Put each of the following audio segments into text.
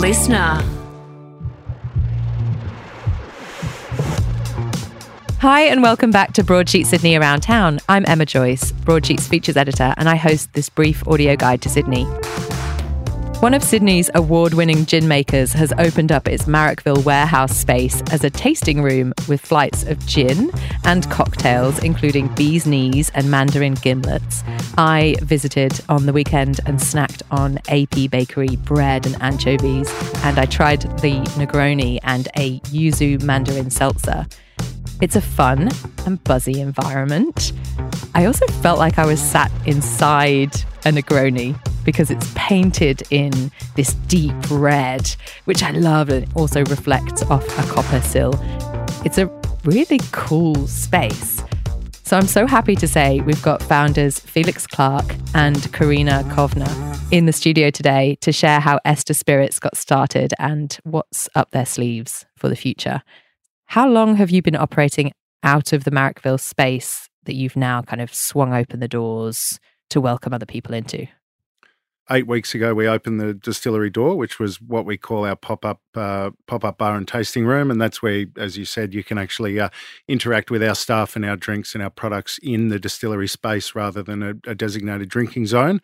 listener. Hi, and welcome back to Broadsheet Sydney Around Town. I'm Emma Joyce, Broadsheet's features editor, and I host this brief audio guide to Sydney. One of Sydney's award winning gin makers has opened up its Marrickville warehouse space as a tasting room with flights of gin and cocktails, including bee's knees and mandarin gimlets. I visited on the weekend and snacked on AP Bakery bread and anchovies, and I tried the Negroni and a yuzu mandarin seltzer. It's a fun and buzzy environment. I also felt like I was sat inside a Negroni because it's painted in this deep red, which I love and also reflects off a copper sill. It's a really cool space. So I'm so happy to say we've got founders Felix Clark and Corinna Kovner in the studio today to share how Ester Spirits got started and what's up their sleeves for the future. How long have you been operating out of the Marrickville space that you've now kind of swung open the doors to welcome other people into? Eight weeks ago, we opened the distillery door, which was what we call our pop up uh, pop up bar and tasting room, and that's where, as you said, you can actually uh, interact with our staff and our drinks and our products in the distillery space rather than a, a designated drinking zone.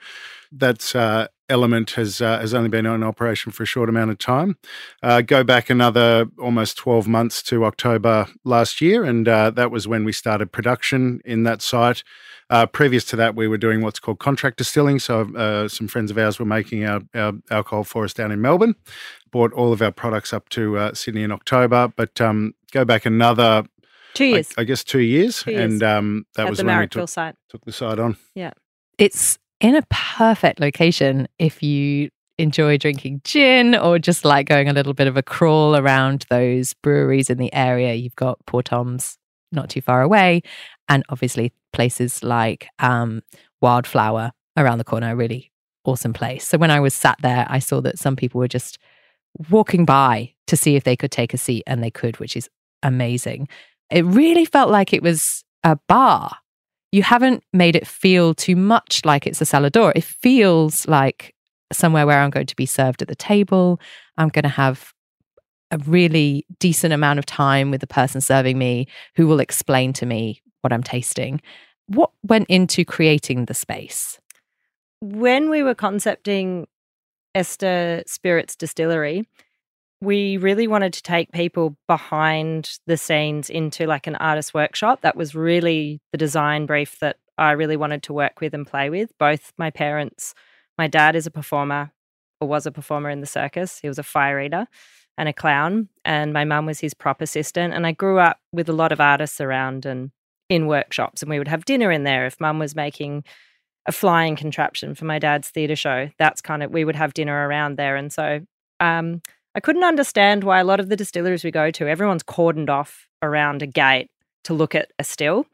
That uh, element has uh, has only been in operation for a short amount of time. Uh, go back another almost twelve months to October last year, and uh, that was when we started production in that site. Uh, previous to that, we were doing what's called contract distilling. So, uh, some friends of ours were making our, our, alcohol for us down in Melbourne. Bought all of our products up to uh, Sydney in October, but um, go back another two years. I, I guess two years, two years. and um, that At was the when we took, site. took the site on. Yeah. It's in a perfect location if you enjoy drinking gin or just like going a little bit of a crawl around those breweries in the area. You've got Poor Tom's not too far away, and obviously places like um, Wildflower around the corner, a really awesome place. So when I was sat there, I saw that some people were just walking by to see if they could take a seat, and they could, which is amazing. It really felt like it was a bar. You haven't made it feel too much like it's a cellar door. It feels like somewhere where I'm going to be served at the table. I'm going to have a really decent amount of time with the person serving me who will explain to me what I'm tasting. What went into creating the space? When we were concepting Ester Spirits Distillery, we really wanted to take people behind the scenes into like an artist workshop. That was really the design brief that I really wanted to work with and play with. Both my parents, my dad is a performer or was a performer in the circus, he was a fire eater and a clown, and my mum was his prop assistant. And I grew up with a lot of artists around and in workshops, and we would have dinner in there if mum was making a flying contraption for my dad's theatre show. That's kind of we would have dinner around there, and so um, I couldn't understand why a lot of the distilleries we go to, everyone's cordoned off around a gate to look at a still.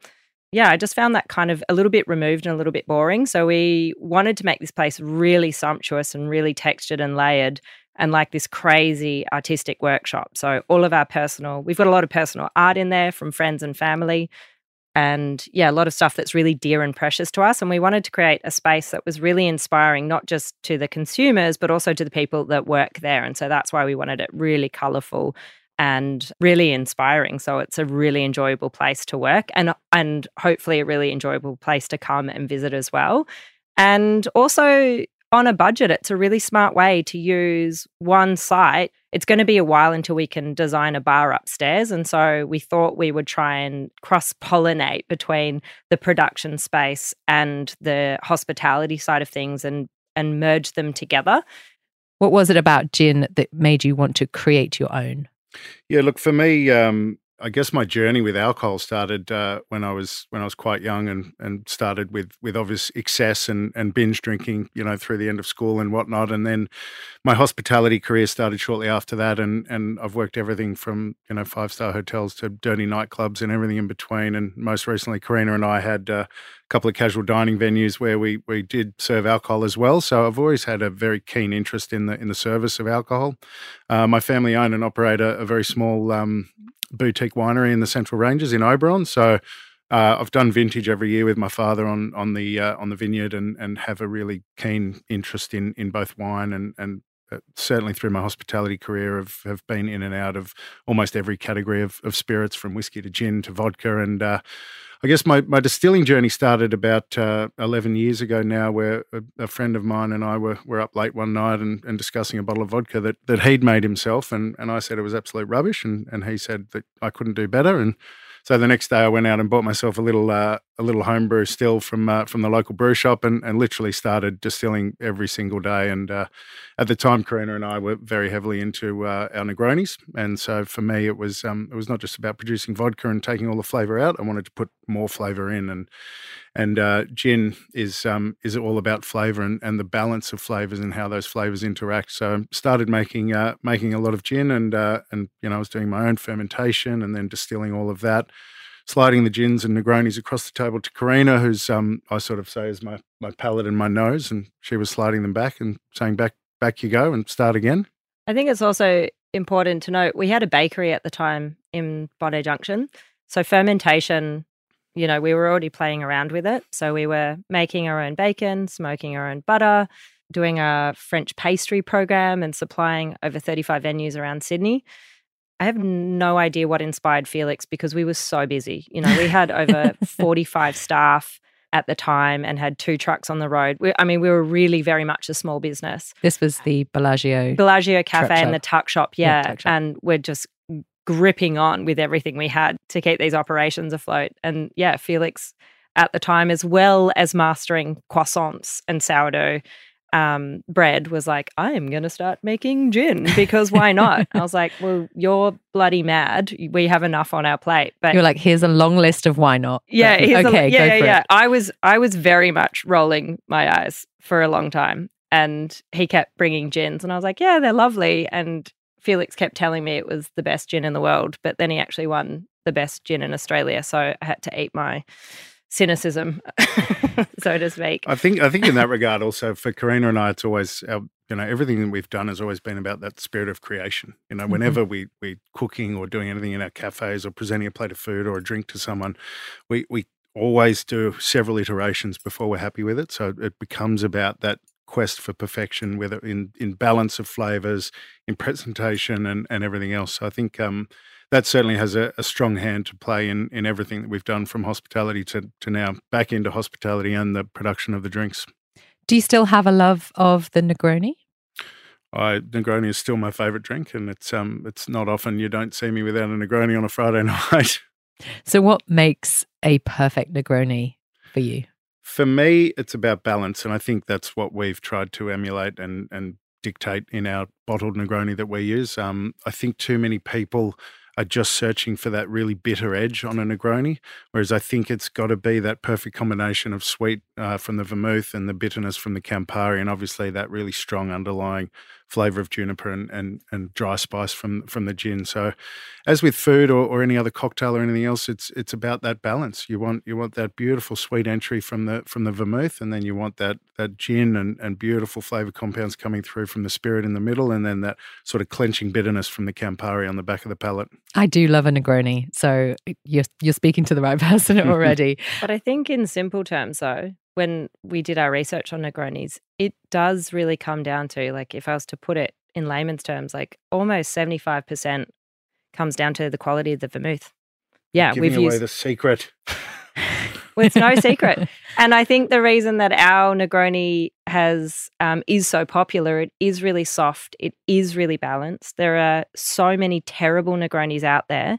Yeah, I just found that kind of a little bit removed and a little bit boring. So we wanted to make this place really sumptuous and really textured and layered and like this crazy artistic workshop. So all of our personal, we've got a lot of personal art in there from friends and family and yeah, a lot of stuff that's really dear and precious to us. And we wanted to create a space that was really inspiring, not just to the consumers, but also to the people that work there. And so that's why we wanted it really colorful and really inspiring. So it's a really enjoyable place to work and and hopefully a really enjoyable place to come and visit as well. And also on a budget, it's a really smart way to use one site. It's going to be a while until we can design a bar upstairs. And so we thought we would try and cross pollinate between the production space and the hospitality side of things and, and merge them together. What was it about gin that made you want to create your own? Yeah, look for me. Um, I guess my journey with alcohol started uh, when I was when I was quite young, and and started with with obvious excess and and binge drinking, you know, through the end of school and whatnot, and then my hospitality career started shortly after that, and and I've worked everything from you know five star hotels to dirty nightclubs and everything in between, and most recently, Corinna and I had uh, couple of casual dining venues where we we did serve alcohol as well. So I've always had a very keen interest in the in the service of alcohol. Uh, my family own and operate a, a very small um, boutique winery in the Central Ranges in Oberon. So uh, I've done vintage every year with my father on on the uh, on the vineyard and and have a really keen interest in in both wine and and uh, certainly through my hospitality career, have, have been in and out of almost every category of, of spirits, from whiskey to gin to vodka. And uh, I guess my, my distilling journey started about uh, 11 years ago now, where a, a, friend of mine and I were, were up late one night and, and discussing a bottle of vodka that, that he'd made himself. And, and I said it was absolute rubbish. And, and he said that I couldn't do better. And so the next day, I went out and bought myself a little uh, a little homebrew still from uh, from the local brew shop, and, and literally started distilling every single day. And uh, at the time, Corinna and I were very heavily into uh, our Negronis, and so for me, it was um, it was not just about producing vodka and taking all the flavour out. I wanted to put more flavour in, and and uh, gin is um, is all about flavour and, and the balance of flavours and how those flavours interact. So I started making uh, making a lot of gin and uh, and you know I was doing my own fermentation and then distilling all of that, sliding the gins and Negronis across the table to Corinna, who's um, I sort of say is my my palate and my nose, and she was sliding them back and saying back back you go and start again. I think it's also important to note we had a bakery at the time in Bondi Junction. So fermentation you know, we were already playing around with it. So we were making our own bacon, smoking our own butter, doing a French pastry program and supplying over 35 venues around Sydney. I have no idea what inspired Felix because we were so busy. You know, we had over 45 staff at the time and had two trucks on the road. We, I mean, we were really very much a small business. This was the Bellagio. Bellagio Cafe and the tuck shop, yeah. yeah tuck shop. And we're just gripping on with everything we had to keep these operations afloat. And yeah, Felix at the time, as well as mastering croissants and sourdough um, bread, was like, I am going to start making gin because why not? I was like, well, you're bloody mad. We have enough on our plate. But you're like, here's a long list of why not. Yeah. okay. A, yeah. yeah. yeah. I was, I was very much rolling my eyes for a long time. And he kept bringing gins, and I was like, "Yeah, they're lovely." And Felix kept telling me it was the best gin in the world, but then he actually won the best gin in Australia. So I had to eat my cynicism, so to speak. I think I think in that regard also for Corinna and I, it's always our, you know everything that we've done has always been about that spirit of creation. You know, mm-hmm. whenever mm-hmm. we we cooking or doing anything in our cafes or presenting a plate of food or a drink to someone, we we always do several iterations before we're happy with it. So it becomes about that quest for perfection, whether in in balance of flavors, in presentation, and and everything else. So I think um, that certainly has a, a, strong hand to play in in everything that we've done from hospitality to to now back into hospitality and the production of the drinks. Do you still have a love of the Negroni? I, Negroni is still my favourite drink, and it's um it's not often you don't see me without a Negroni on a Friday night. So, what makes a perfect Negroni for you? For me, it's about balance, and I think that's what we've tried to emulate and and dictate in our bottled Negroni that we use. Um, I think too many people are just searching for that really bitter edge on a Negroni, whereas I think it's got to be that perfect combination of sweet uh, from the vermouth and the bitterness from the Campari, and obviously that really strong underlying flavor of juniper and, and, and dry spice from from the gin. So, as with food or, or any other cocktail or anything else, it's it's about that balance. You want you want that beautiful sweet entry from the from the vermouth, and then you want that that gin and, and beautiful flavor compounds coming through from the spirit in the middle, and then that sort of clenching bitterness from the Campari on the back of the palate. I do love a Negroni, so you're you're speaking to the right person already. but I think in simple terms, though, when we did our research on Negronis, it does really come down to like if I was to put it in layman's terms, like almost 75% comes down to the quality of the vermouth. Yeah, we've away used the secret. well, it's no secret. And I think the reason that our Negroni has um, is so popular, it is really soft, it is really balanced. There are so many terrible Negronis out there,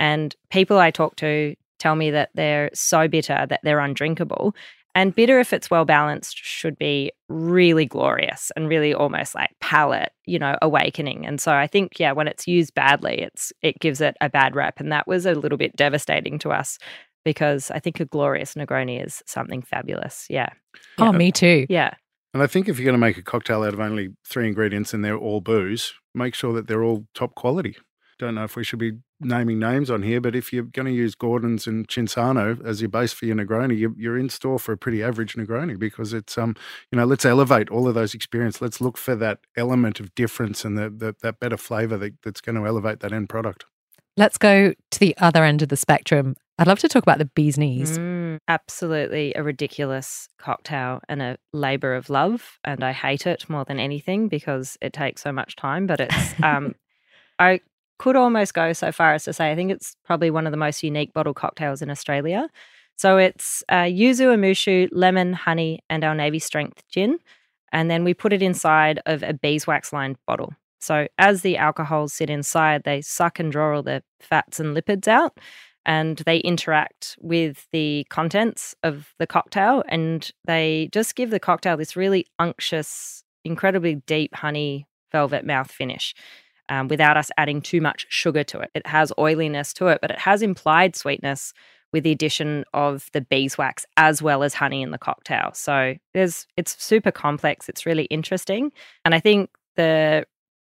and people I talk to tell me that they're so bitter that they're undrinkable. And bitter, if it's well balanced, should be really glorious and really almost like palate, you know, awakening. And so I think, yeah, when it's used badly, it's it gives it a bad rep. And that was a little bit devastating to us because I think a glorious Negroni is something fabulous. Yeah. Oh, yeah. me too. Yeah. And I think if you're going to make a cocktail out of only three ingredients and they're all booze, make sure that they're all top quality don't know if we should be naming names on here, but if you're going to use Gordon's and Cinzano as your base for your Negroni, you're, you're in store for a pretty average Negroni because it's um you know let's elevate all of those experience. Let's look for that element of difference and the, the that better flavor that, that's going to elevate that end product. Let's go to the other end of the spectrum. I'd love to talk about the bee's knees. Mm, absolutely a ridiculous cocktail and a labor of love. And I hate it more than anything because it takes so much time. But it's, um, I could almost go so far as to say I think it's probably one of the most unique bottle cocktails in Australia. So it's uh, yuzu, umeshu, lemon, honey, and our navy strength gin. And then we put it inside of a beeswax lined bottle. So as the alcohols sit inside, they suck and draw all the fats and lipids out and they interact with the contents of the cocktail and they just give the cocktail this really unctuous, incredibly deep honey velvet mouth finish. Um, without us adding too much sugar to it. It has oiliness to it, but it has implied sweetness with the addition of the beeswax as well as honey in the cocktail. So there's it's super complex. It's really interesting. And I think the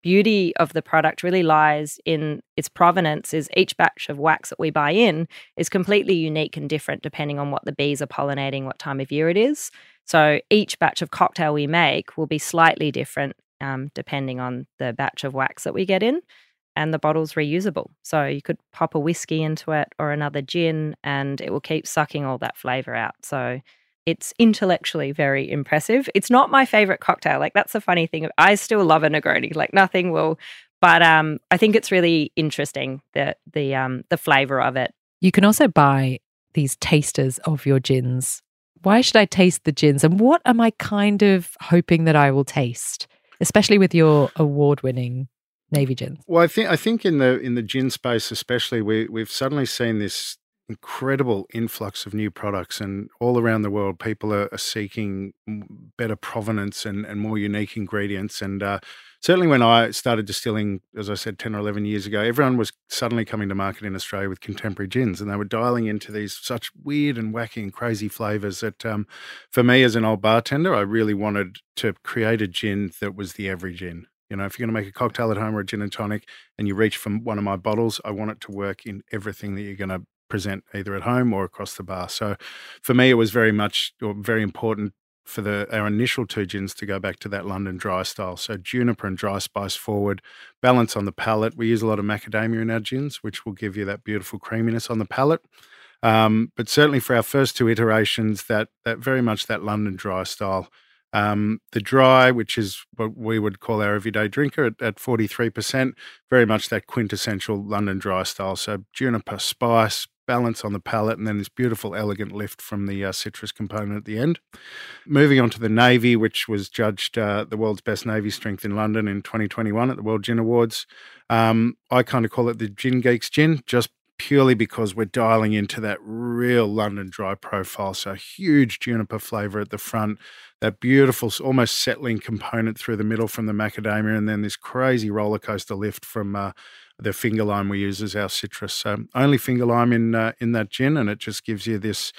beauty of the product really lies in its provenance is each batch of wax that we buy in is completely unique and different depending on what the bees are pollinating what time of year it is. So each batch of cocktail we make will be slightly different um, depending on the batch of wax that we get in and the bottle's reusable. So you could pop a whiskey into it or another gin and it will keep sucking all that flavor out. So it's intellectually very impressive. It's not my favorite cocktail. Like that's the funny thing. I still love a Negroni. Like nothing will, but um, I think it's really interesting the the um the flavor of it. You can also buy these tasters of your gins. Why should I taste the gins, and what am I kind of hoping that I will taste, especially with your award-winning navy gins? Well, I think I think in the in the gin space, especially, we we've suddenly seen this incredible influx of new products and all around the world people are, are seeking better provenance and, and more unique ingredients and uh, certainly when i started distilling as i said 10 or 11 years ago everyone was suddenly coming to market in australia with contemporary gins and they were dialing into these such weird and wacky and crazy flavors that um, for me as an old bartender i really wanted to create a gin that was the every gin. You know, if you're going to make a cocktail at home or a gin and tonic and you reach for one of my bottles, I want it to work in everything that you're going to present either at home or across the bar. So for me, it was very much or very important for the our initial two gins to go back to that London dry style. So juniper and dry spice forward, balance on the palate. We use a lot of macadamia in our gins, which will give you that beautiful creaminess on the palate. Um, but certainly for our first two iterations, that that very much that London dry style. Um, the dry, which is what we would call our everyday drinker at, at 43%, very much that quintessential London dry style. So juniper, spice, balance on the palate, and then this beautiful, elegant lift from the uh, citrus component at the end. Moving on to the Navy, which was judged uh, the world's best Navy strength in London in 2021 at the World Gin Awards. Um, I kind of call it the Gin Geeks Gin, just purely because we're dialing into that real London dry profile. So huge juniper flavor at the front, that beautiful, almost settling component through the middle from the macadamia, and then this crazy roller coaster lift from uh, the finger lime we use as our citrus. So only finger lime in uh, in that gin, and it just gives you this.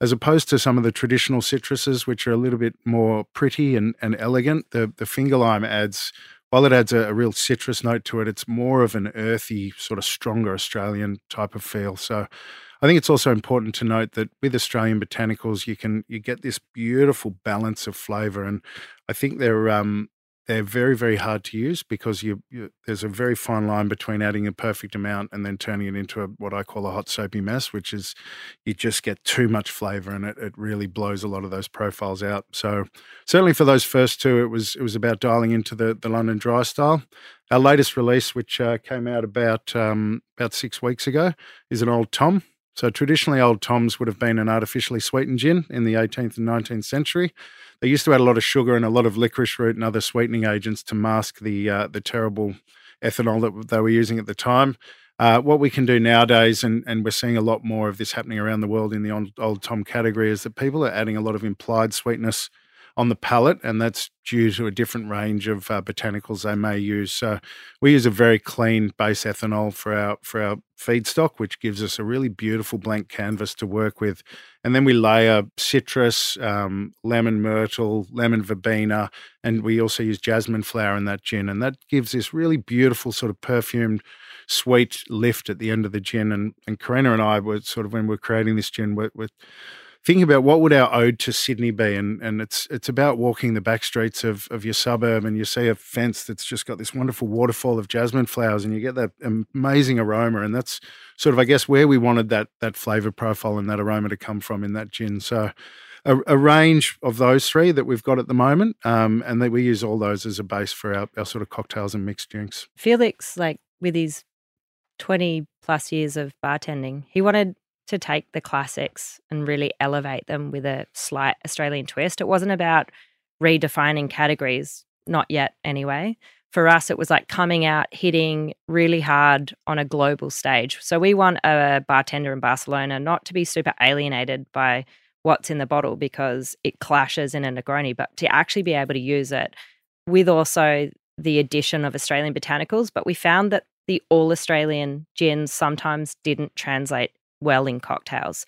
As opposed to some of the traditional citruses, which are a little bit more pretty and, and elegant, the, the finger lime adds while it adds a, a, real citrus note to it, it's more of an earthy, sort of stronger Australian type of feel. So I think it's also important to note that with Australian botanicals, you can you get this beautiful balance of flavour, and I think they're um, they're very, very hard to use because you, you, there's a very fine line between adding a perfect amount and then turning it into a, what I call a hot soapy mess, which is you just get too much flavor and it, it really blows a lot of those profiles out. So certainly for those first two, it was it was about dialing into the the London dry style. Our latest release, which uh, came out about um, about six weeks ago, is an old Tom. So traditionally, old Toms would have been an artificially sweetened gin in the 18th and 19th century. They used to add a lot of sugar and a lot of licorice root and other sweetening agents to mask the uh, the terrible ethanol that they were using at the time. Uh, what we can do nowadays, and, and we're seeing a lot more of this happening around the world in the old, old Tom category, is that people are adding a lot of implied sweetness on the palate, and that's due to a different range of uh, botanicals they may use. So we use a very clean base ethanol for our for our feedstock, which gives us a really beautiful blank canvas to work with. And then we layer citrus, um, lemon myrtle, lemon verbena, and we also use jasmine flower in that gin, and that gives this really beautiful sort of perfumed sweet lift at the end of the gin. And and Corinna and I were sort of when we we're creating this gin, we're, we're thinking about what would our ode to Sydney be, and and it's it's about walking the back streets of of your suburb, and you see a fence that's just got this wonderful waterfall of jasmine flowers, and you get that amazing aroma, and that's sort of I guess where we wanted that that flavor profile and that aroma to come from in that gin. So. A, a range of those three that we've got at the moment, um, and that we use all those as a base for our, our sort of cocktails and mixed drinks. Felix, like with his 20 plus years of bartending, he wanted to take the classics and really elevate them with a slight Australian twist. It wasn't about redefining categories, not yet anyway. For us, it was like coming out, hitting really hard on a global stage. So we want a bartender in Barcelona not to be super alienated by what's in the bottle because it clashes in a Negroni, but to actually be able to use it with also the addition of Australian botanicals. But we found that the all Australian gins sometimes didn't translate well in cocktails.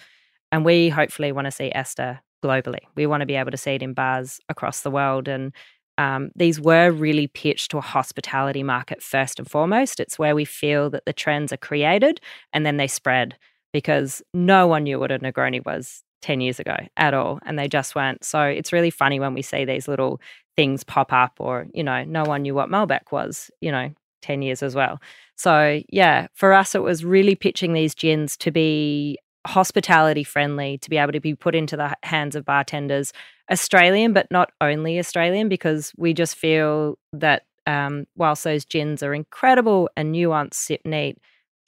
And we hopefully want to see Ester globally. We want to be able to see it in bars across the world. And um, these were really pitched to a hospitality market first and foremost. It's where we feel that the trends are created and then they spread because no one knew what a Negroni was 10 years ago at all. And they just weren't. So it's really funny when we see these little things pop up or, you know, no one knew what Malbec was, you know, 10 years as well. So, yeah, for us, it was really pitching these gins to be hospitality friendly, to be able to be put into the hands of bartenders, Australian, but not only Australian, because we just feel that um, whilst those gins are incredible and nuanced, sip neat,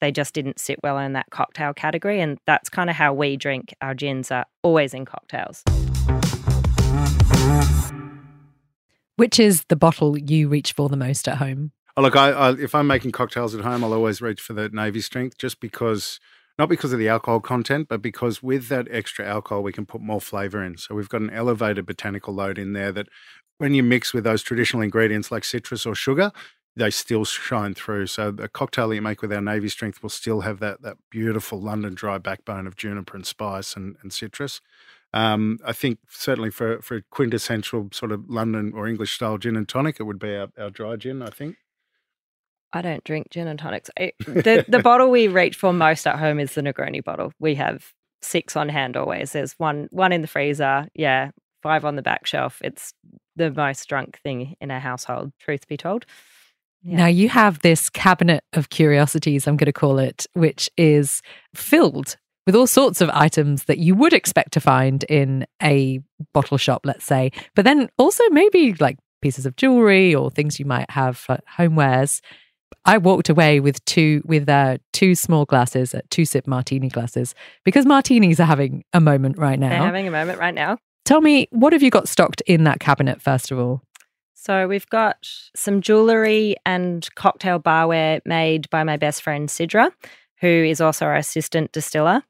they just didn't sit well in that cocktail category. And that's kind of how we drink our gins, are always in cocktails. Which is the bottle you reach for the most at home? Oh, look, I, I, if I'm making cocktails at home, I'll always reach for the navy strength, just because not because of the alcohol content, but because with that extra alcohol, we can put more flavor in. So we've got an elevated botanical load in there that, when you mix with those traditional ingredients like citrus or sugar, they still shine through. So the cocktail that you make with our navy strength will still have that that beautiful London dry backbone of juniper and spice and, and citrus. Um, I think certainly for for quintessential sort of London or English style gin and tonic, it would be our, our dry gin. I think. I don't drink gin and tonics. I, the the bottle we reach for most at home is the Negroni bottle. We have six on hand always. There's one one in the freezer. Yeah, five on the back shelf. It's the most drunk thing in our household. Truth be told. Yeah. Now you have this cabinet of curiosities. I'm going to call it, which is filled with all sorts of items that you would expect to find in a bottle shop, let's say, but then also maybe like pieces of jewelry or things you might have for homewares. I walked away with two with uh, two small glasses, uh, two sip martini glasses, because martinis are having a moment right now. They're having a moment right now. Tell me, what have you got stocked in that cabinet first of all? So we've got some jewelry and cocktail barware made by my best friend Sidra, who is also our assistant distiller.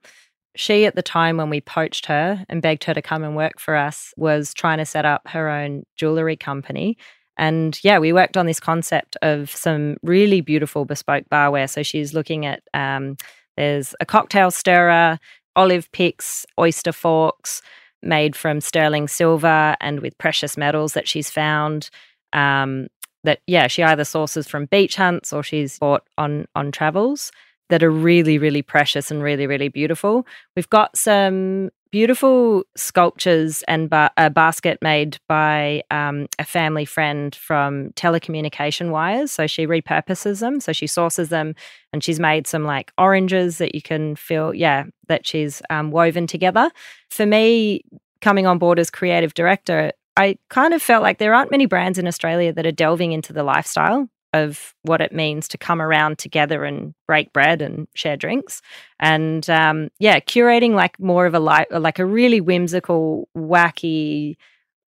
She, at the time when we poached her and begged her to come and work for us, was trying to set up her own jewelry company. And yeah, we worked on this concept of some really beautiful bespoke barware. So she's looking at um, there's a cocktail stirrer, olive picks, oyster forks made from sterling silver and with precious metals that she's found. Um, that yeah, she either sources from beach hunts or she's bought on on travels that are really really precious and really really beautiful. We've got some beautiful sculptures and ba- a basket made by um, a family friend from telecommunication wires. So she repurposes them. So she sources them and she's made some like oranges that you can feel, yeah, that she's um, woven together. For me, coming on board as creative director, I kind of felt like there aren't many brands in Australia that are delving into the lifestyle of what it means to come around together and break bread and share drinks and um, yeah curating like more of a li- like a really whimsical wacky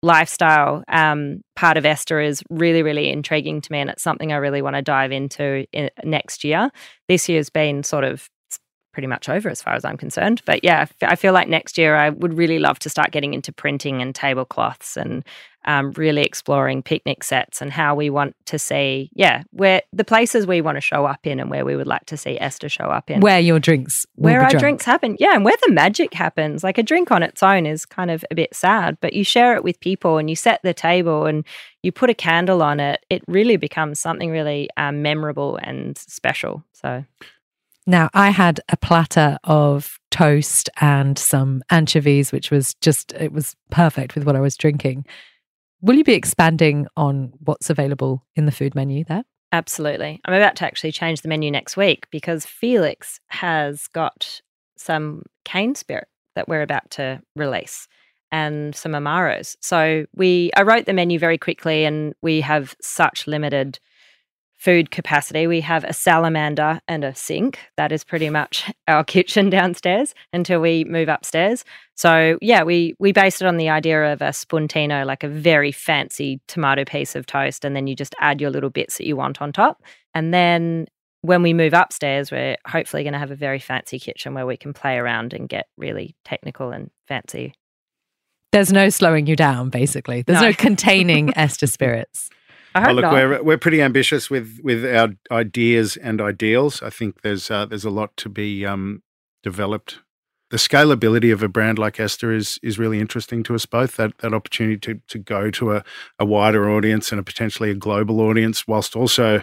lifestyle um, part of ester is really really intriguing to me and it's something i really want to dive into in, next year this year's been sort of pretty much over as far as I'm concerned. But yeah, I feel like next year I would really love to start getting into printing and tablecloths and um, really exploring picnic sets and how we want to see, yeah, where the places we want to show up in and where we would like to see Ester show up in. Where your drinks, where our drunk. drinks happen. Yeah, and where the magic happens. Like a drink on its own is kind of a bit sad, but you share it with people and you set the table and you put a candle on it. It really becomes something really um, memorable and special. So Now, I had a platter of toast and some anchovies, which was just, it was perfect with what I was drinking. Will you be expanding on what's available in the food menu there? Absolutely. I'm about to actually change the menu next week because Felix has got some cane spirit that we're about to release and some Amaros. So we I wrote the menu very quickly and we have such limited food capacity. We have a salamander and a sink. That is pretty much our kitchen downstairs until we move upstairs. So yeah, we we based it on the idea of a spuntino, like a very fancy tomato piece of toast, and then you just add your little bits that you want on top. And then when we move upstairs, we're hopefully going to have a very fancy kitchen where we can play around and get really technical and fancy. There's no slowing you down, basically. There's no, no containing Ester spirits. Oh, look, not. we're we're pretty ambitious with with our ideas and ideals. I think there's uh, there's a lot to be um, developed. The scalability of a brand like Ester is is really interesting to us both. That that opportunity to to go to a, a wider audience and a potentially a global audience, whilst also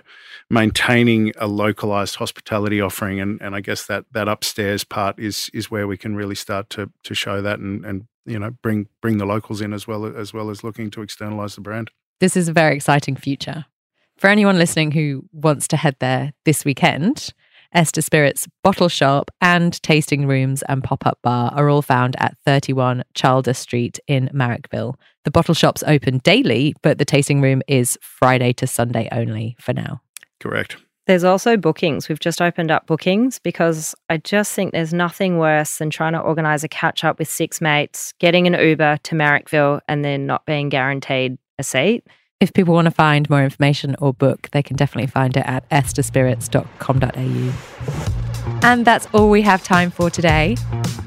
maintaining a localized hospitality offering. And and I guess that that upstairs part is is where we can really start to to show that and and you know bring bring the locals in as well as well as looking to externalize the brand. This is a very exciting future. For anyone listening who wants to head there this weekend, Ester Spirit's bottle shop and tasting rooms and pop up bar are all found at 31 Charles Street in Marrickville. The bottle shop's open daily, but the tasting room is Friday to Sunday only for now. Correct. There's also bookings. We've just opened up bookings because I just think there's nothing worse than trying to organize a catch up with six mates, getting an Uber to Marrickville, and then not being guaranteed a seat. If people want to find more information or book, they can definitely find it at esterspirits.com.au. And that's all we have time for today.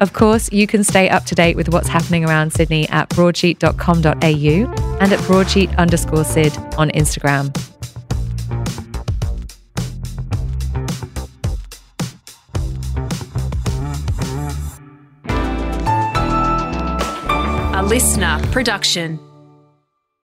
Of course, you can stay up to date with what's happening around Sydney at broadsheet.com.au and at broadsheet underscore Sid on Instagram. A listener production.